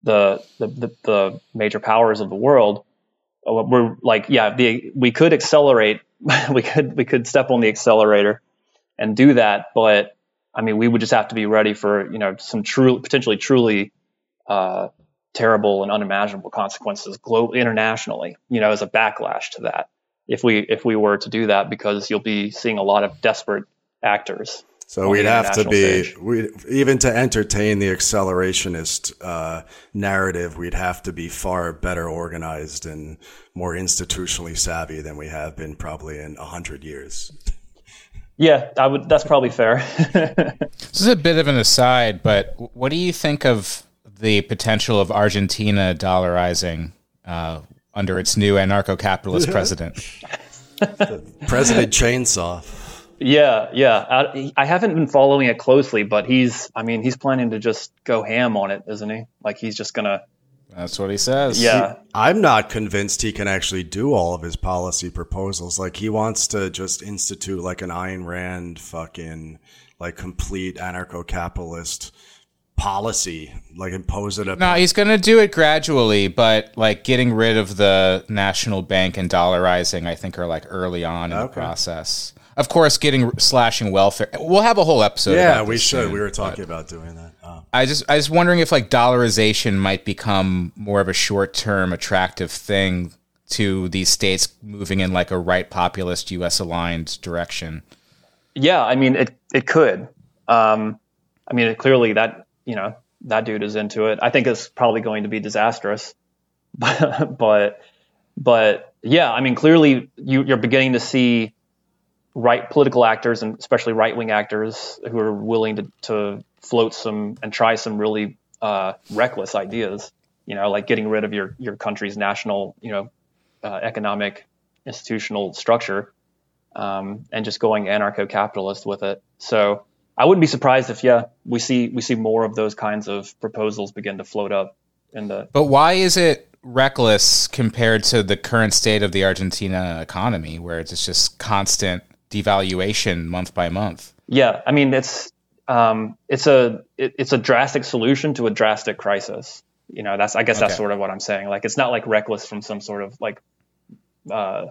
the the, the, the major powers of the world. We're like, yeah, the, we could accelerate we could we could step on the accelerator and do that, but I mean, we would just have to be ready for you know some true, potentially truly uh, terrible and unimaginable consequences globally, internationally. You know, as a backlash to that, if we if we were to do that, because you'll be seeing a lot of desperate actors. So we'd have to be we even to entertain the accelerationist uh, narrative. We'd have to be far better organized and more institutionally savvy than we have been probably in a hundred years. Yeah, I would. That's probably fair. this is a bit of an aside, but what do you think of the potential of Argentina dollarizing uh, under its new anarcho-capitalist president? President Chainsaw. Yeah, yeah. I, I, haven't been following it closely, but he's. I mean, he's planning to just go ham on it, isn't he? Like he's just gonna that's what he says. Yeah. He, I'm not convinced he can actually do all of his policy proposals. Like he wants to just institute like an Ayn Rand fucking like complete anarcho capitalist policy, like impose it. No, he's going to do it gradually, but like getting rid of the national bank and dollarizing, I think, are like early on in okay. the process. Of course, getting slashing welfare. We'll have a whole episode. Yeah, we should. Soon, we were talking about doing that. Oh. I just I was wondering if like dollarization might become more of a short term attractive thing to these states moving in like a right populist U.S. aligned direction. Yeah, I mean it. It could. Um, I mean, it, clearly that you know that dude is into it. I think it's probably going to be disastrous, but but but yeah, I mean, clearly you, you're beginning to see right political actors and especially right wing actors who are willing to, to float some and try some really uh, reckless ideas. You know, like getting rid of your your country's national, you know, uh, economic institutional structure, um, and just going anarcho-capitalist with it. So I wouldn't be surprised if yeah we see we see more of those kinds of proposals begin to float up in the. But why is it reckless compared to the current state of the Argentina economy, where it's just constant devaluation month by month? Yeah, I mean it's um, it's a it, it's a drastic solution to a drastic crisis. You know, that's I guess okay. that's sort of what I'm saying. Like it's not like reckless from some sort of like uh,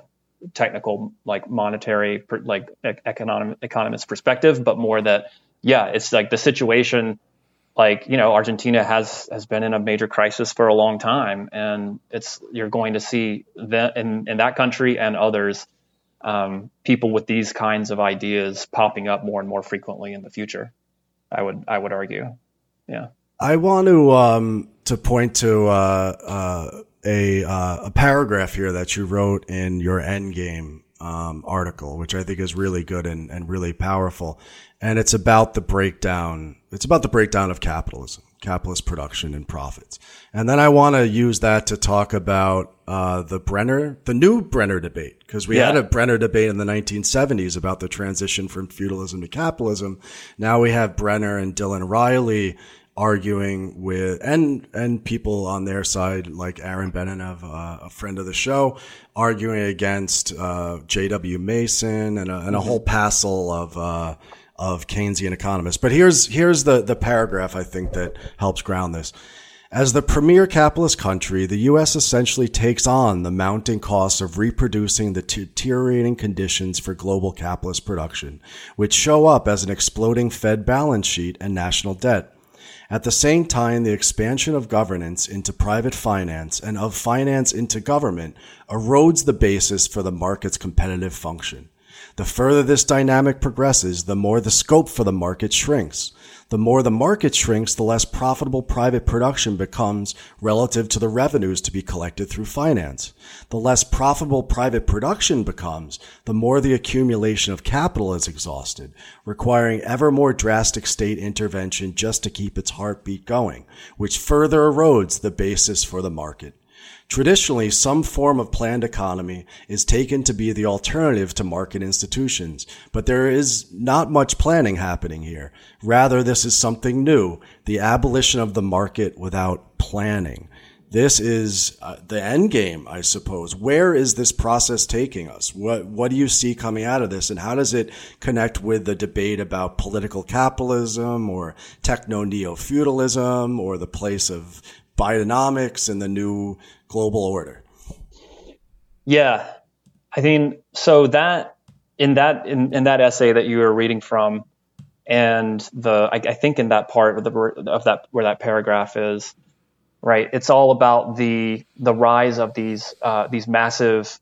technical like monetary like economic economist perspective, but more that yeah, it's like the situation. Like you know, Argentina has has been in a major crisis for a long time, and it's you're going to see that in in that country and others, um, people with these kinds of ideas popping up more and more frequently in the future. I would I would argue. Yeah. I want to um, to point to uh, uh, a uh, a paragraph here that you wrote in your Endgame um, article, which I think is really good and, and really powerful, and it's about the breakdown. It's about the breakdown of capitalism capitalist production and profits. And then I want to use that to talk about uh, the Brenner, the new Brenner debate, because we yeah. had a Brenner debate in the 1970s about the transition from feudalism to capitalism. Now we have Brenner and Dylan Riley arguing with and and people on their side like Aaron Benanav, uh, a friend of the show, arguing against uh, J.W. Mason and a, and a mm-hmm. whole passel of uh, of Keynesian economists. But here's here's the the paragraph I think that helps ground this. As the premier capitalist country, the U.S. essentially takes on the mounting costs of reproducing the deteriorating conditions for global capitalist production, which show up as an exploding Fed balance sheet and national debt. At the same time, the expansion of governance into private finance and of finance into government erodes the basis for the market's competitive function. The further this dynamic progresses, the more the scope for the market shrinks. The more the market shrinks, the less profitable private production becomes relative to the revenues to be collected through finance. The less profitable private production becomes, the more the accumulation of capital is exhausted, requiring ever more drastic state intervention just to keep its heartbeat going, which further erodes the basis for the market. Traditionally, some form of planned economy is taken to be the alternative to market institutions, but there is not much planning happening here. Rather, this is something new, the abolition of the market without planning. This is uh, the end game, I suppose. Where is this process taking us? What what do you see coming out of this, and how does it connect with the debate about political capitalism or techno neo feudalism or the place of Bidenomics and the new global order? Yeah, I mean, so that in that in, in that essay that you were reading from, And the I, I think in that part of the of that where that paragraph is, right? It's all about the the rise of these uh, these massive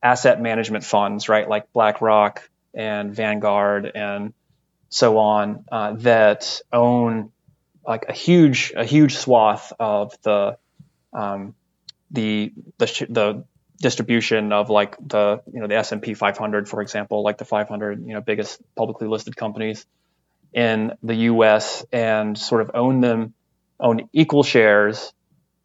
asset management funds, right? Like BlackRock and Vanguard and so on uh, that own like a huge a huge swath of the um, the the the distribution of like the you know the S&P 500 for example like the 500 you know biggest publicly listed companies in the US and sort of own them own equal shares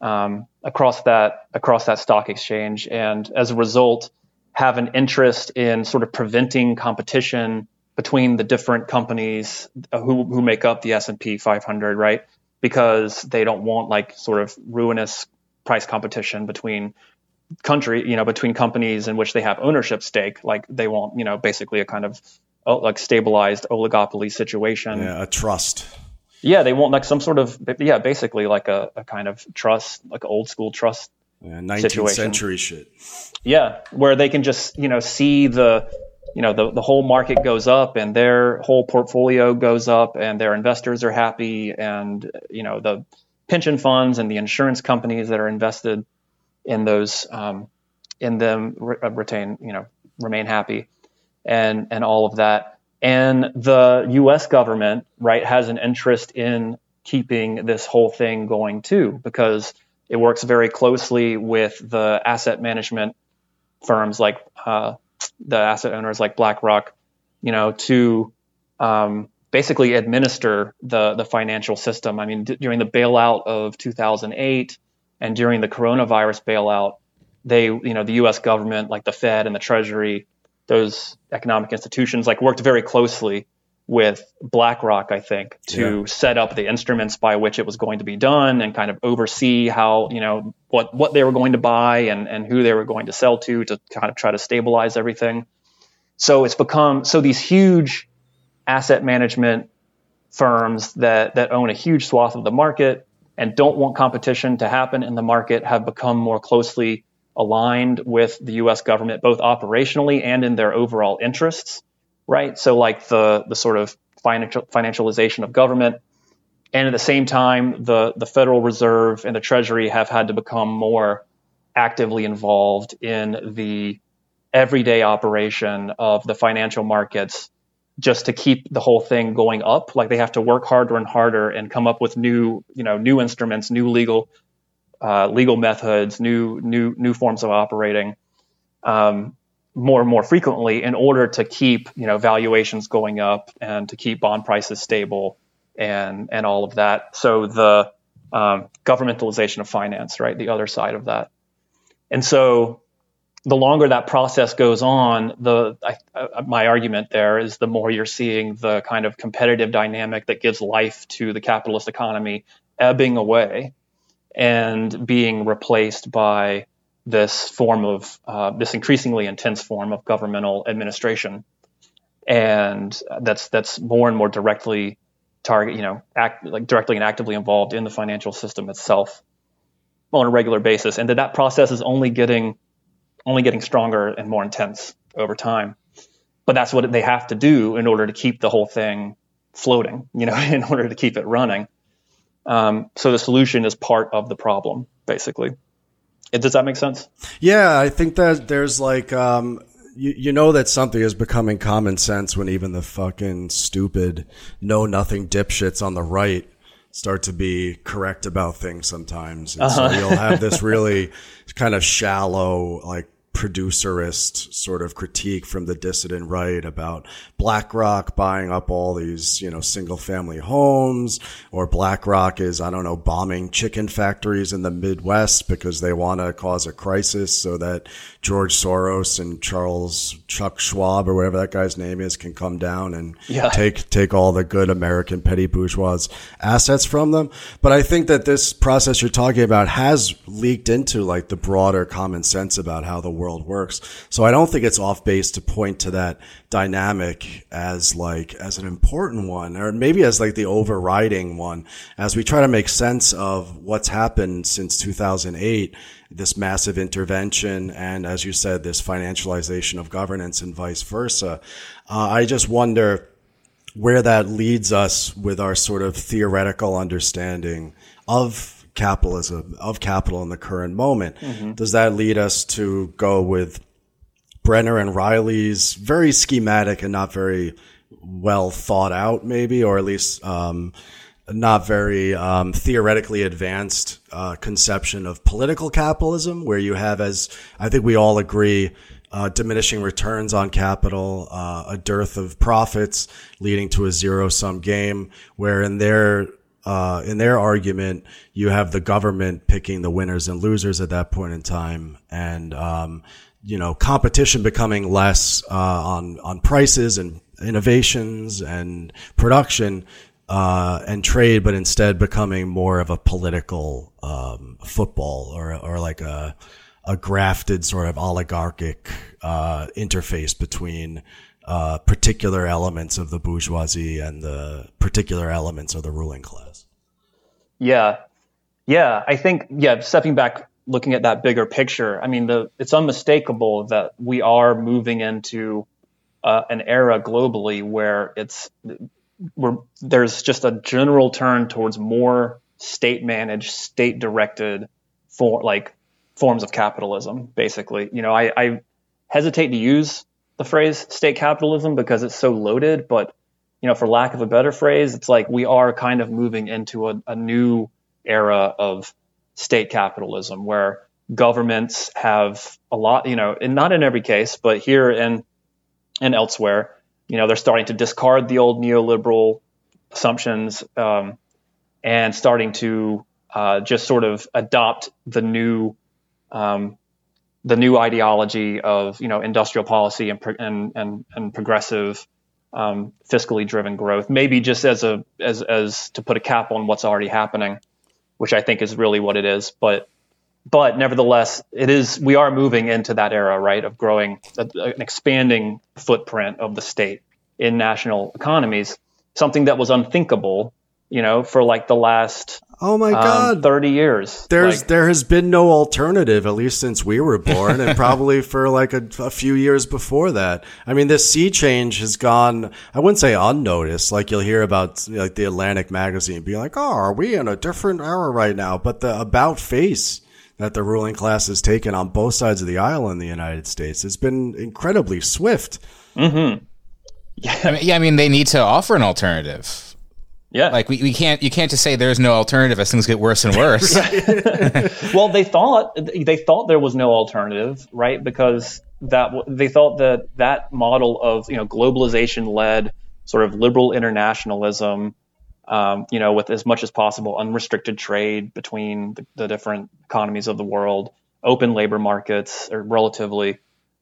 um, across that across that stock exchange. And as a result have an interest in sort of preventing competition between the different companies who, who make up the S&P 500 right? Because they don't want like sort of ruinous price competition between country, you know, between companies in which they have ownership stake. Like they want, you know, basically a kind of oh, like stabilized oligopoly situation. Yeah, a trust. Yeah, they want like some sort of yeah, basically like a, a kind of trust, like old school trust. Yeah, 19th situation. century shit. Yeah, where they can just you know see the you know the, the whole market goes up and their whole portfolio goes up and their investors are happy and you know the pension funds and the insurance companies that are invested in those um, in them re- uh, retain you know remain happy and and all of that. And the US government right has an interest in keeping this whole thing going too because it works very closely with the asset management firms like uh, the asset owners like BlackRock you know to um, basically administer the the financial system. I mean, d- during the bailout of 2008 and during the coronavirus bailout, they, you know, the U.S. government, like the Fed and the Treasury, those economic institutions, like worked very closely with BlackRock, I think, to yeah. set up the instruments by which it was going to be done and kind of oversee how, you know, what what they were going to buy and and who they were going to sell to to kind of try to stabilize everything. So it's become so these huge asset management firms that, that own a huge swath of the market and don't want competition to happen in the market have become more closely aligned with the US government, both operationally and in their overall interests, right? So, like the, the sort of financial, financialization of government. And at the same time, the, the Federal Reserve and the Treasury have had to become more actively involved in the everyday operation of the financial markets just to keep the whole thing going up. Like they have to work harder and harder and come up with new, you know, new instruments, new legal, uh, legal methods, new, new, new forms of operating, um, more and more frequently in order to keep, you know, valuations going up and to keep bond prices stable and and all of that. So the um, governmentalization of finance, right, the other side of that, and so the longer that process goes on, the I, my argument there is the more you're seeing the kind of competitive dynamic that gives life to the capitalist economy ebbing away and being replaced by this form of uh, this increasingly intense form of governmental administration, and that's that's more and more directly target you know act like directly and actively involved in the financial system itself on a regular basis, and that that process is only getting only getting stronger and more intense over time. But that's what they have to do in order to keep the whole thing floating, you know, in order to keep it running. Um, so the solution is part of the problem, basically. Does that make sense? Yeah, I think that there's like, um, you, you know that something is becoming common sense when even the fucking stupid know nothing dipshits on the right start to be correct about things sometimes. And uh-huh. so you'll have this really kind of shallow, like producerist sort of critique from the dissident right about BlackRock buying up all these, you know, single family homes or BlackRock is, I don't know, bombing chicken factories in the Midwest because they want to cause a crisis so that George Soros and Charles Chuck Schwab or whatever that guy's name is can come down and yeah. take, take all the good American petty bourgeois assets from them. But I think that this process you're talking about has leaked into like the broader common sense about how the world world works. So I don't think it's off base to point to that dynamic as like, as an important one, or maybe as like the overriding one as we try to make sense of what's happened since 2008, this massive intervention. And as you said, this financialization of governance and vice versa. Uh, I just wonder, where that leads us with our sort of theoretical understanding of capitalism, of capital in the current moment. Mm-hmm. Does that lead us to go with Brenner and Riley's very schematic and not very well thought out, maybe, or at least um, not very um, theoretically advanced uh, conception of political capitalism, where you have, as I think we all agree, uh, diminishing returns on capital, uh, a dearth of profits leading to a zero sum game, where in their uh, in their argument, you have the government picking the winners and losers at that point in time, and um, you know competition becoming less uh, on on prices and innovations and production uh, and trade, but instead becoming more of a political um, football or or like a a grafted sort of oligarchic uh, interface between uh, particular elements of the bourgeoisie and the particular elements of the ruling class. Yeah, yeah, I think yeah. Stepping back, looking at that bigger picture, I mean, the it's unmistakable that we are moving into uh, an era globally where it's where there's just a general turn towards more state managed, state directed for like forms of capitalism. Basically, you know, I, I hesitate to use the phrase state capitalism because it's so loaded, but you know, for lack of a better phrase, it's like we are kind of moving into a, a new era of state capitalism where governments have a lot, you know, and not in every case, but here and and elsewhere, you know, they're starting to discard the old neoliberal assumptions um, and starting to uh, just sort of adopt the new um, the new ideology of you know industrial policy and and and, and progressive um, fiscally driven growth, maybe just as a as as to put a cap on what's already happening, which I think is really what it is. But but nevertheless, it is we are moving into that era, right, of growing an expanding footprint of the state in national economies, something that was unthinkable, you know, for like the last Oh my um, God! Um, Thirty years. There's like, there has been no alternative, at least since we were born, and probably for like a, a, few years before that. I mean, this sea change has gone. I wouldn't say unnoticed. Like you'll hear about like the Atlantic magazine being like, "Oh, are we in a different era right now?" But the about face that the ruling class has taken on both sides of the aisle in the United States has been incredibly swift. Mm-hmm. Yeah. I mean, yeah, I mean, they need to offer an alternative. Yeah. Like we, we can't you can't just say there's no alternative as things get worse and worse. well, they thought they thought there was no alternative, right? Because that they thought that that model of you know globalization led sort of liberal internationalism, um, you know, with as much as possible unrestricted trade between the, the different economies of the world, open labor markets, or relatively.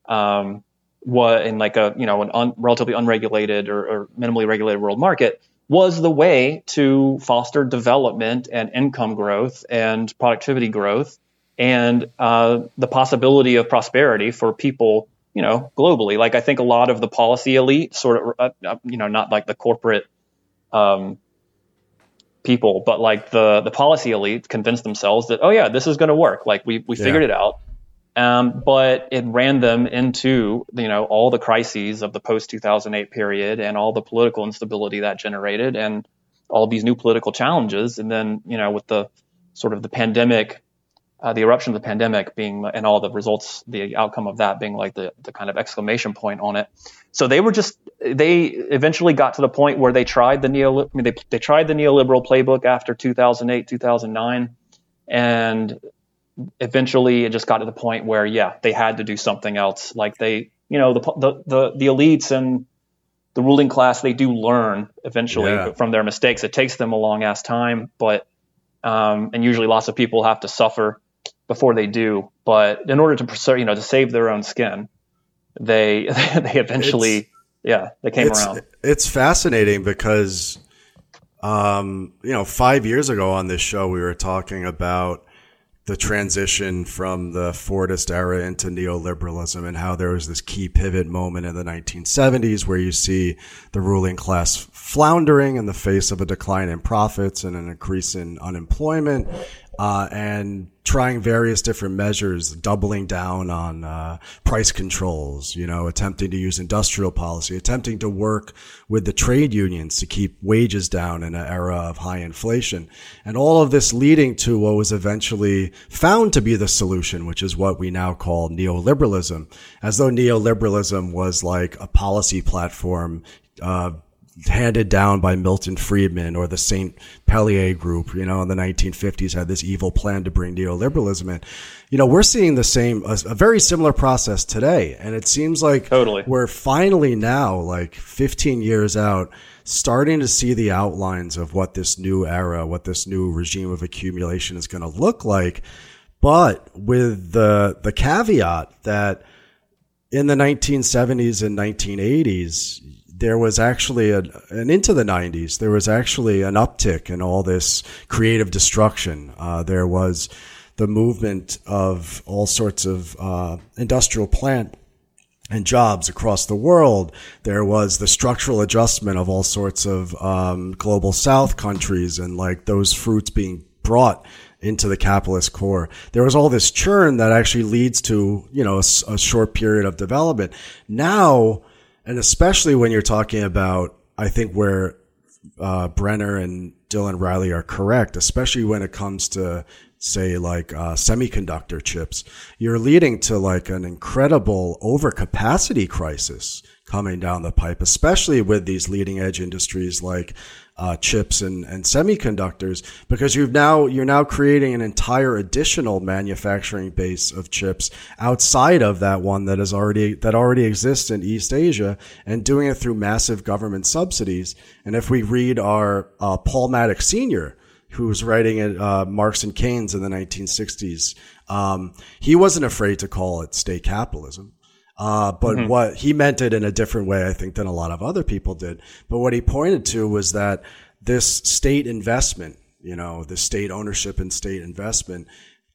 Um, what in like a you know an un, relatively unregulated or, or minimally regulated world market was the way to foster development and income growth and productivity growth and uh, the possibility of prosperity for people, you know, globally. Like I think a lot of the policy elite, sort of, uh, uh you know, not like the corporate um, people, but like the the policy elite, convinced themselves that oh yeah, this is going to work. Like we we figured yeah. it out. Um, but it ran them into you know all the crises of the post 2008 period and all the political instability that generated and all these new political challenges. And then you know with the sort of the pandemic uh, the eruption of the pandemic being and all the results the outcome of that being like the, the kind of exclamation point on it. So they were just they eventually got to the point where they tried the neo I mean, they, they tried the neoliberal playbook after 2008 2009 and eventually it just got to the point where yeah they had to do something else. Like they you know the the the, the elites and the ruling class they do learn eventually yeah. from their mistakes. It takes them a long ass time but um, and usually lots of people have to suffer before they do. But in order to preserve you know to save their own skin they they eventually it's, yeah they came it's, around. it's fascinating because um, you know 5 years ago on this show we were talking about the transition from the Fordist era into neoliberalism and how there was this key pivot moment in the 1970s where you see the ruling class floundering in the face of a decline in profits and an increase in unemployment. Uh, and trying various different measures, doubling down on uh, price controls, you know, attempting to use industrial policy, attempting to work with the trade unions to keep wages down in an era of high inflation. And all of this leading to what was eventually found to be the solution, which is what we now call neoliberalism, as though neoliberalism was like a policy platform uh, handed down by Milton Friedman or the St. Pelagius group, you know, in the 1950s had this evil plan to bring neoliberalism in. You know, we're seeing the same, a, a very similar process today. And it seems like totally. we're finally now, like 15 years out, starting to see the outlines of what this new era, what this new regime of accumulation is going to look like. But with the, the caveat that in the 1970s and 1980s, there was actually a, and into the 90s, there was actually an uptick in all this creative destruction. Uh, there was the movement of all sorts of uh, industrial plant and jobs across the world. There was the structural adjustment of all sorts of um, global south countries and like those fruits being brought into the capitalist core. There was all this churn that actually leads to, you know, a, a short period of development. Now, and especially when you're talking about, I think where uh, Brenner and Dylan Riley are correct, especially when it comes to say like uh, semiconductor chips, you're leading to like an incredible overcapacity crisis coming down the pipe, especially with these leading edge industries like uh, chips and, and semiconductors, because you've now you're now creating an entire additional manufacturing base of chips outside of that one that is already that already exists in East Asia, and doing it through massive government subsidies. And if we read our uh, Paul Mattick Sr., who was writing at uh, Marx and Keynes in the 1960s, um, he wasn't afraid to call it state capitalism. Uh, but mm-hmm. what he meant it in a different way, I think, than a lot of other people did. But what he pointed to was that this state investment, you know, the state ownership and state investment,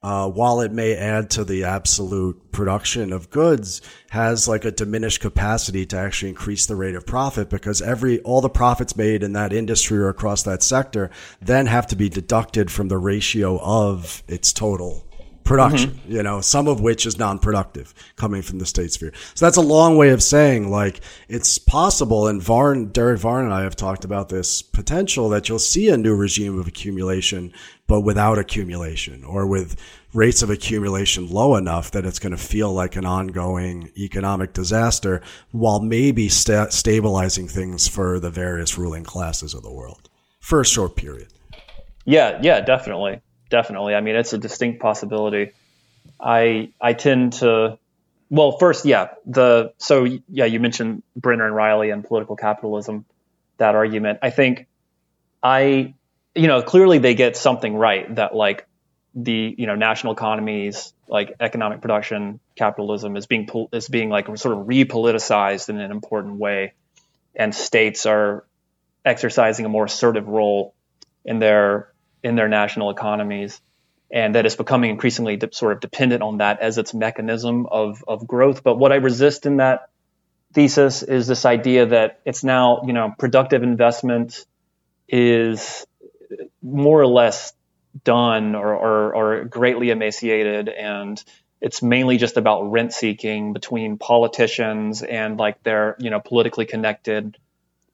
uh, while it may add to the absolute production of goods, has like a diminished capacity to actually increase the rate of profit because every all the profits made in that industry or across that sector then have to be deducted from the ratio of its total production, mm-hmm. you know, some of which is non-productive coming from the state sphere. So that's a long way of saying like it's possible. And Varn, Derick Varn and I have talked about this potential that you'll see a new regime of accumulation, but without accumulation or with rates of accumulation low enough that it's going to feel like an ongoing economic disaster while maybe sta- stabilizing things for the various ruling classes of the world for a short period. Yeah, yeah, definitely definitely. I mean, it's a distinct possibility. I I tend to well, first, yeah, the so yeah, you mentioned Brenner and Riley and political capitalism, that argument. I think I you know, clearly they get something right that like the, you know, national economies, like economic production capitalism is being is being like sort of repoliticized in an important way and states are exercising a more assertive role in their in their national economies, and that it's becoming increasingly de- sort of dependent on that as its mechanism of of growth. But what I resist in that thesis is this idea that it's now you know productive investment is more or less done or, or, or greatly emaciated and it's mainly just about rent seeking between politicians and like their you know politically connected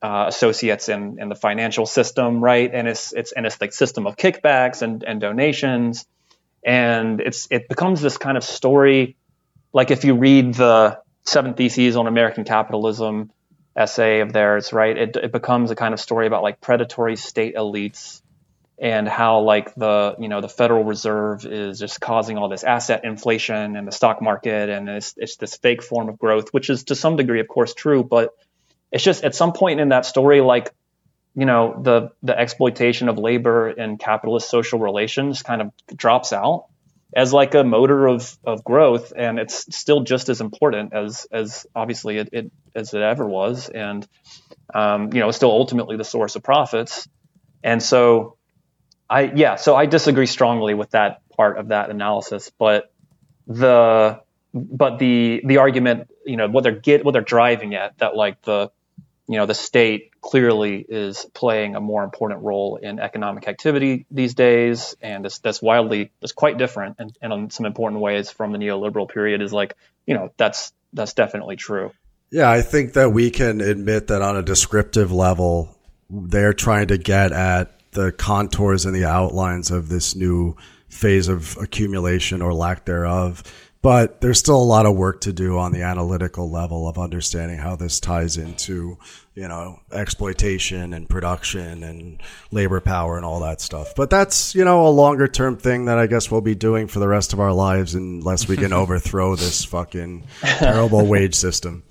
uh, associates in, in the financial system, right? And it's it's and it's like system of kickbacks and, and donations, and it's it becomes this kind of story. Like if you read the Seven Theses on American Capitalism essay of theirs, right? It it becomes a kind of story about like predatory state elites and how like the you know the Federal Reserve is just causing all this asset inflation and the stock market, and it's it's this fake form of growth, which is to some degree, of course, true, but it's just at some point in that story, like you know the the exploitation of labor and capitalist social relations kind of drops out as like a motor of of growth, and it's still just as important as as obviously it, it as it ever was, and um, you know still ultimately the source of profits. And so, I yeah, so I disagree strongly with that part of that analysis, but the but the the argument, you know, what they're get what they're driving at that like the you know, the state clearly is playing a more important role in economic activity these days, and that's, that's wildly that's quite different, and, and in some important ways from the neoliberal period is like, you know, that's that's definitely true. Yeah, I think that we can admit that on a descriptive level, they're trying to get at the contours and the outlines of this new phase of accumulation or lack thereof but there's still a lot of work to do on the analytical level of understanding how this ties into, you know, exploitation and production and labor power and all that stuff. But that's, you know, a longer term thing that I guess we'll be doing for the rest of our lives unless we can overthrow this fucking terrible wage system.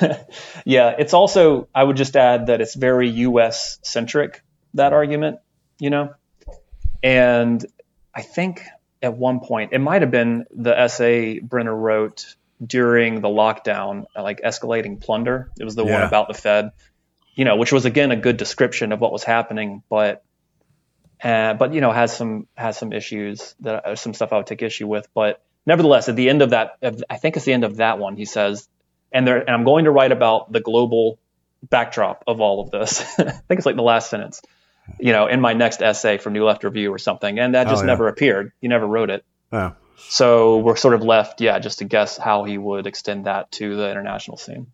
yeah, it's also, I would just add that it's very US centric, that argument, you know? And I think at one point. It might have been the essay Brenner wrote during the lockdown, like escalating plunder. It was the yeah. one about the Fed, you know, which was again a good description of what was happening, but uh, but you know has some has some issues that uh, some stuff I would take issue with. But nevertheless, at the end of that, I think it's the end of that one. He says, and there, and I'm going to write about the global backdrop of all of this. I think it's like the last sentence you know, in my next essay for New Left Review or something, and that just oh, yeah. never appeared. He never wrote it. Yeah. So we're sort of left, yeah, just to guess how he would extend that to the international scene.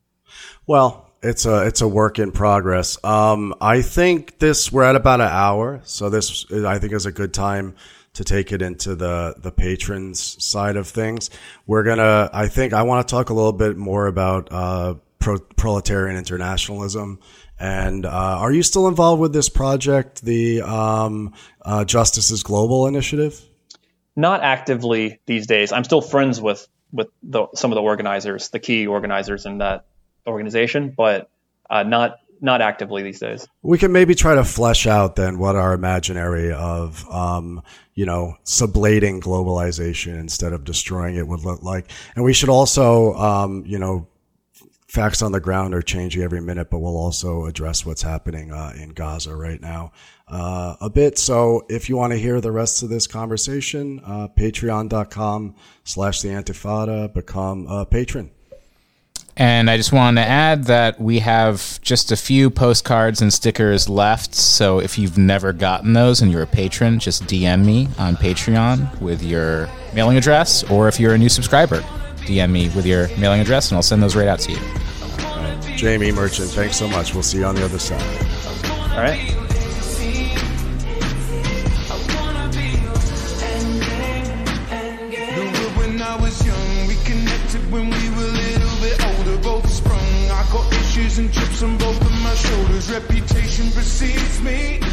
Well, it's a it's a work in progress. Um, I think this we're at about an hour, so this I think is a good time to take it into the the patrons side of things. We're gonna, I think, I want to talk a little bit more about uh, pro- proletarian internationalism and uh, are you still involved with this project, the um, uh, Justice is Global initiative? Not actively these days. I'm still friends with with the, some of the organizers, the key organizers in that organization, but uh, not not actively these days. We can maybe try to flesh out then what our imaginary of, um, you know, sublating globalization instead of destroying it would look like. And we should also, um, you know, facts on the ground are changing every minute, but we'll also address what's happening uh, in Gaza right now uh, a bit. So if you want to hear the rest of this conversation, uh, patreon.com slash the Antifada, become a patron. And I just want to add that we have just a few postcards and stickers left. So if you've never gotten those and you're a patron, just DM me on Patreon with your mailing address, or if you're a new subscriber, DM me with your mailing address, and I'll send those right out to you. Right. Jamie Merchant, thanks so much. We'll see you on the other side. All right. and chips on both of my shoulders. Reputation precedes me.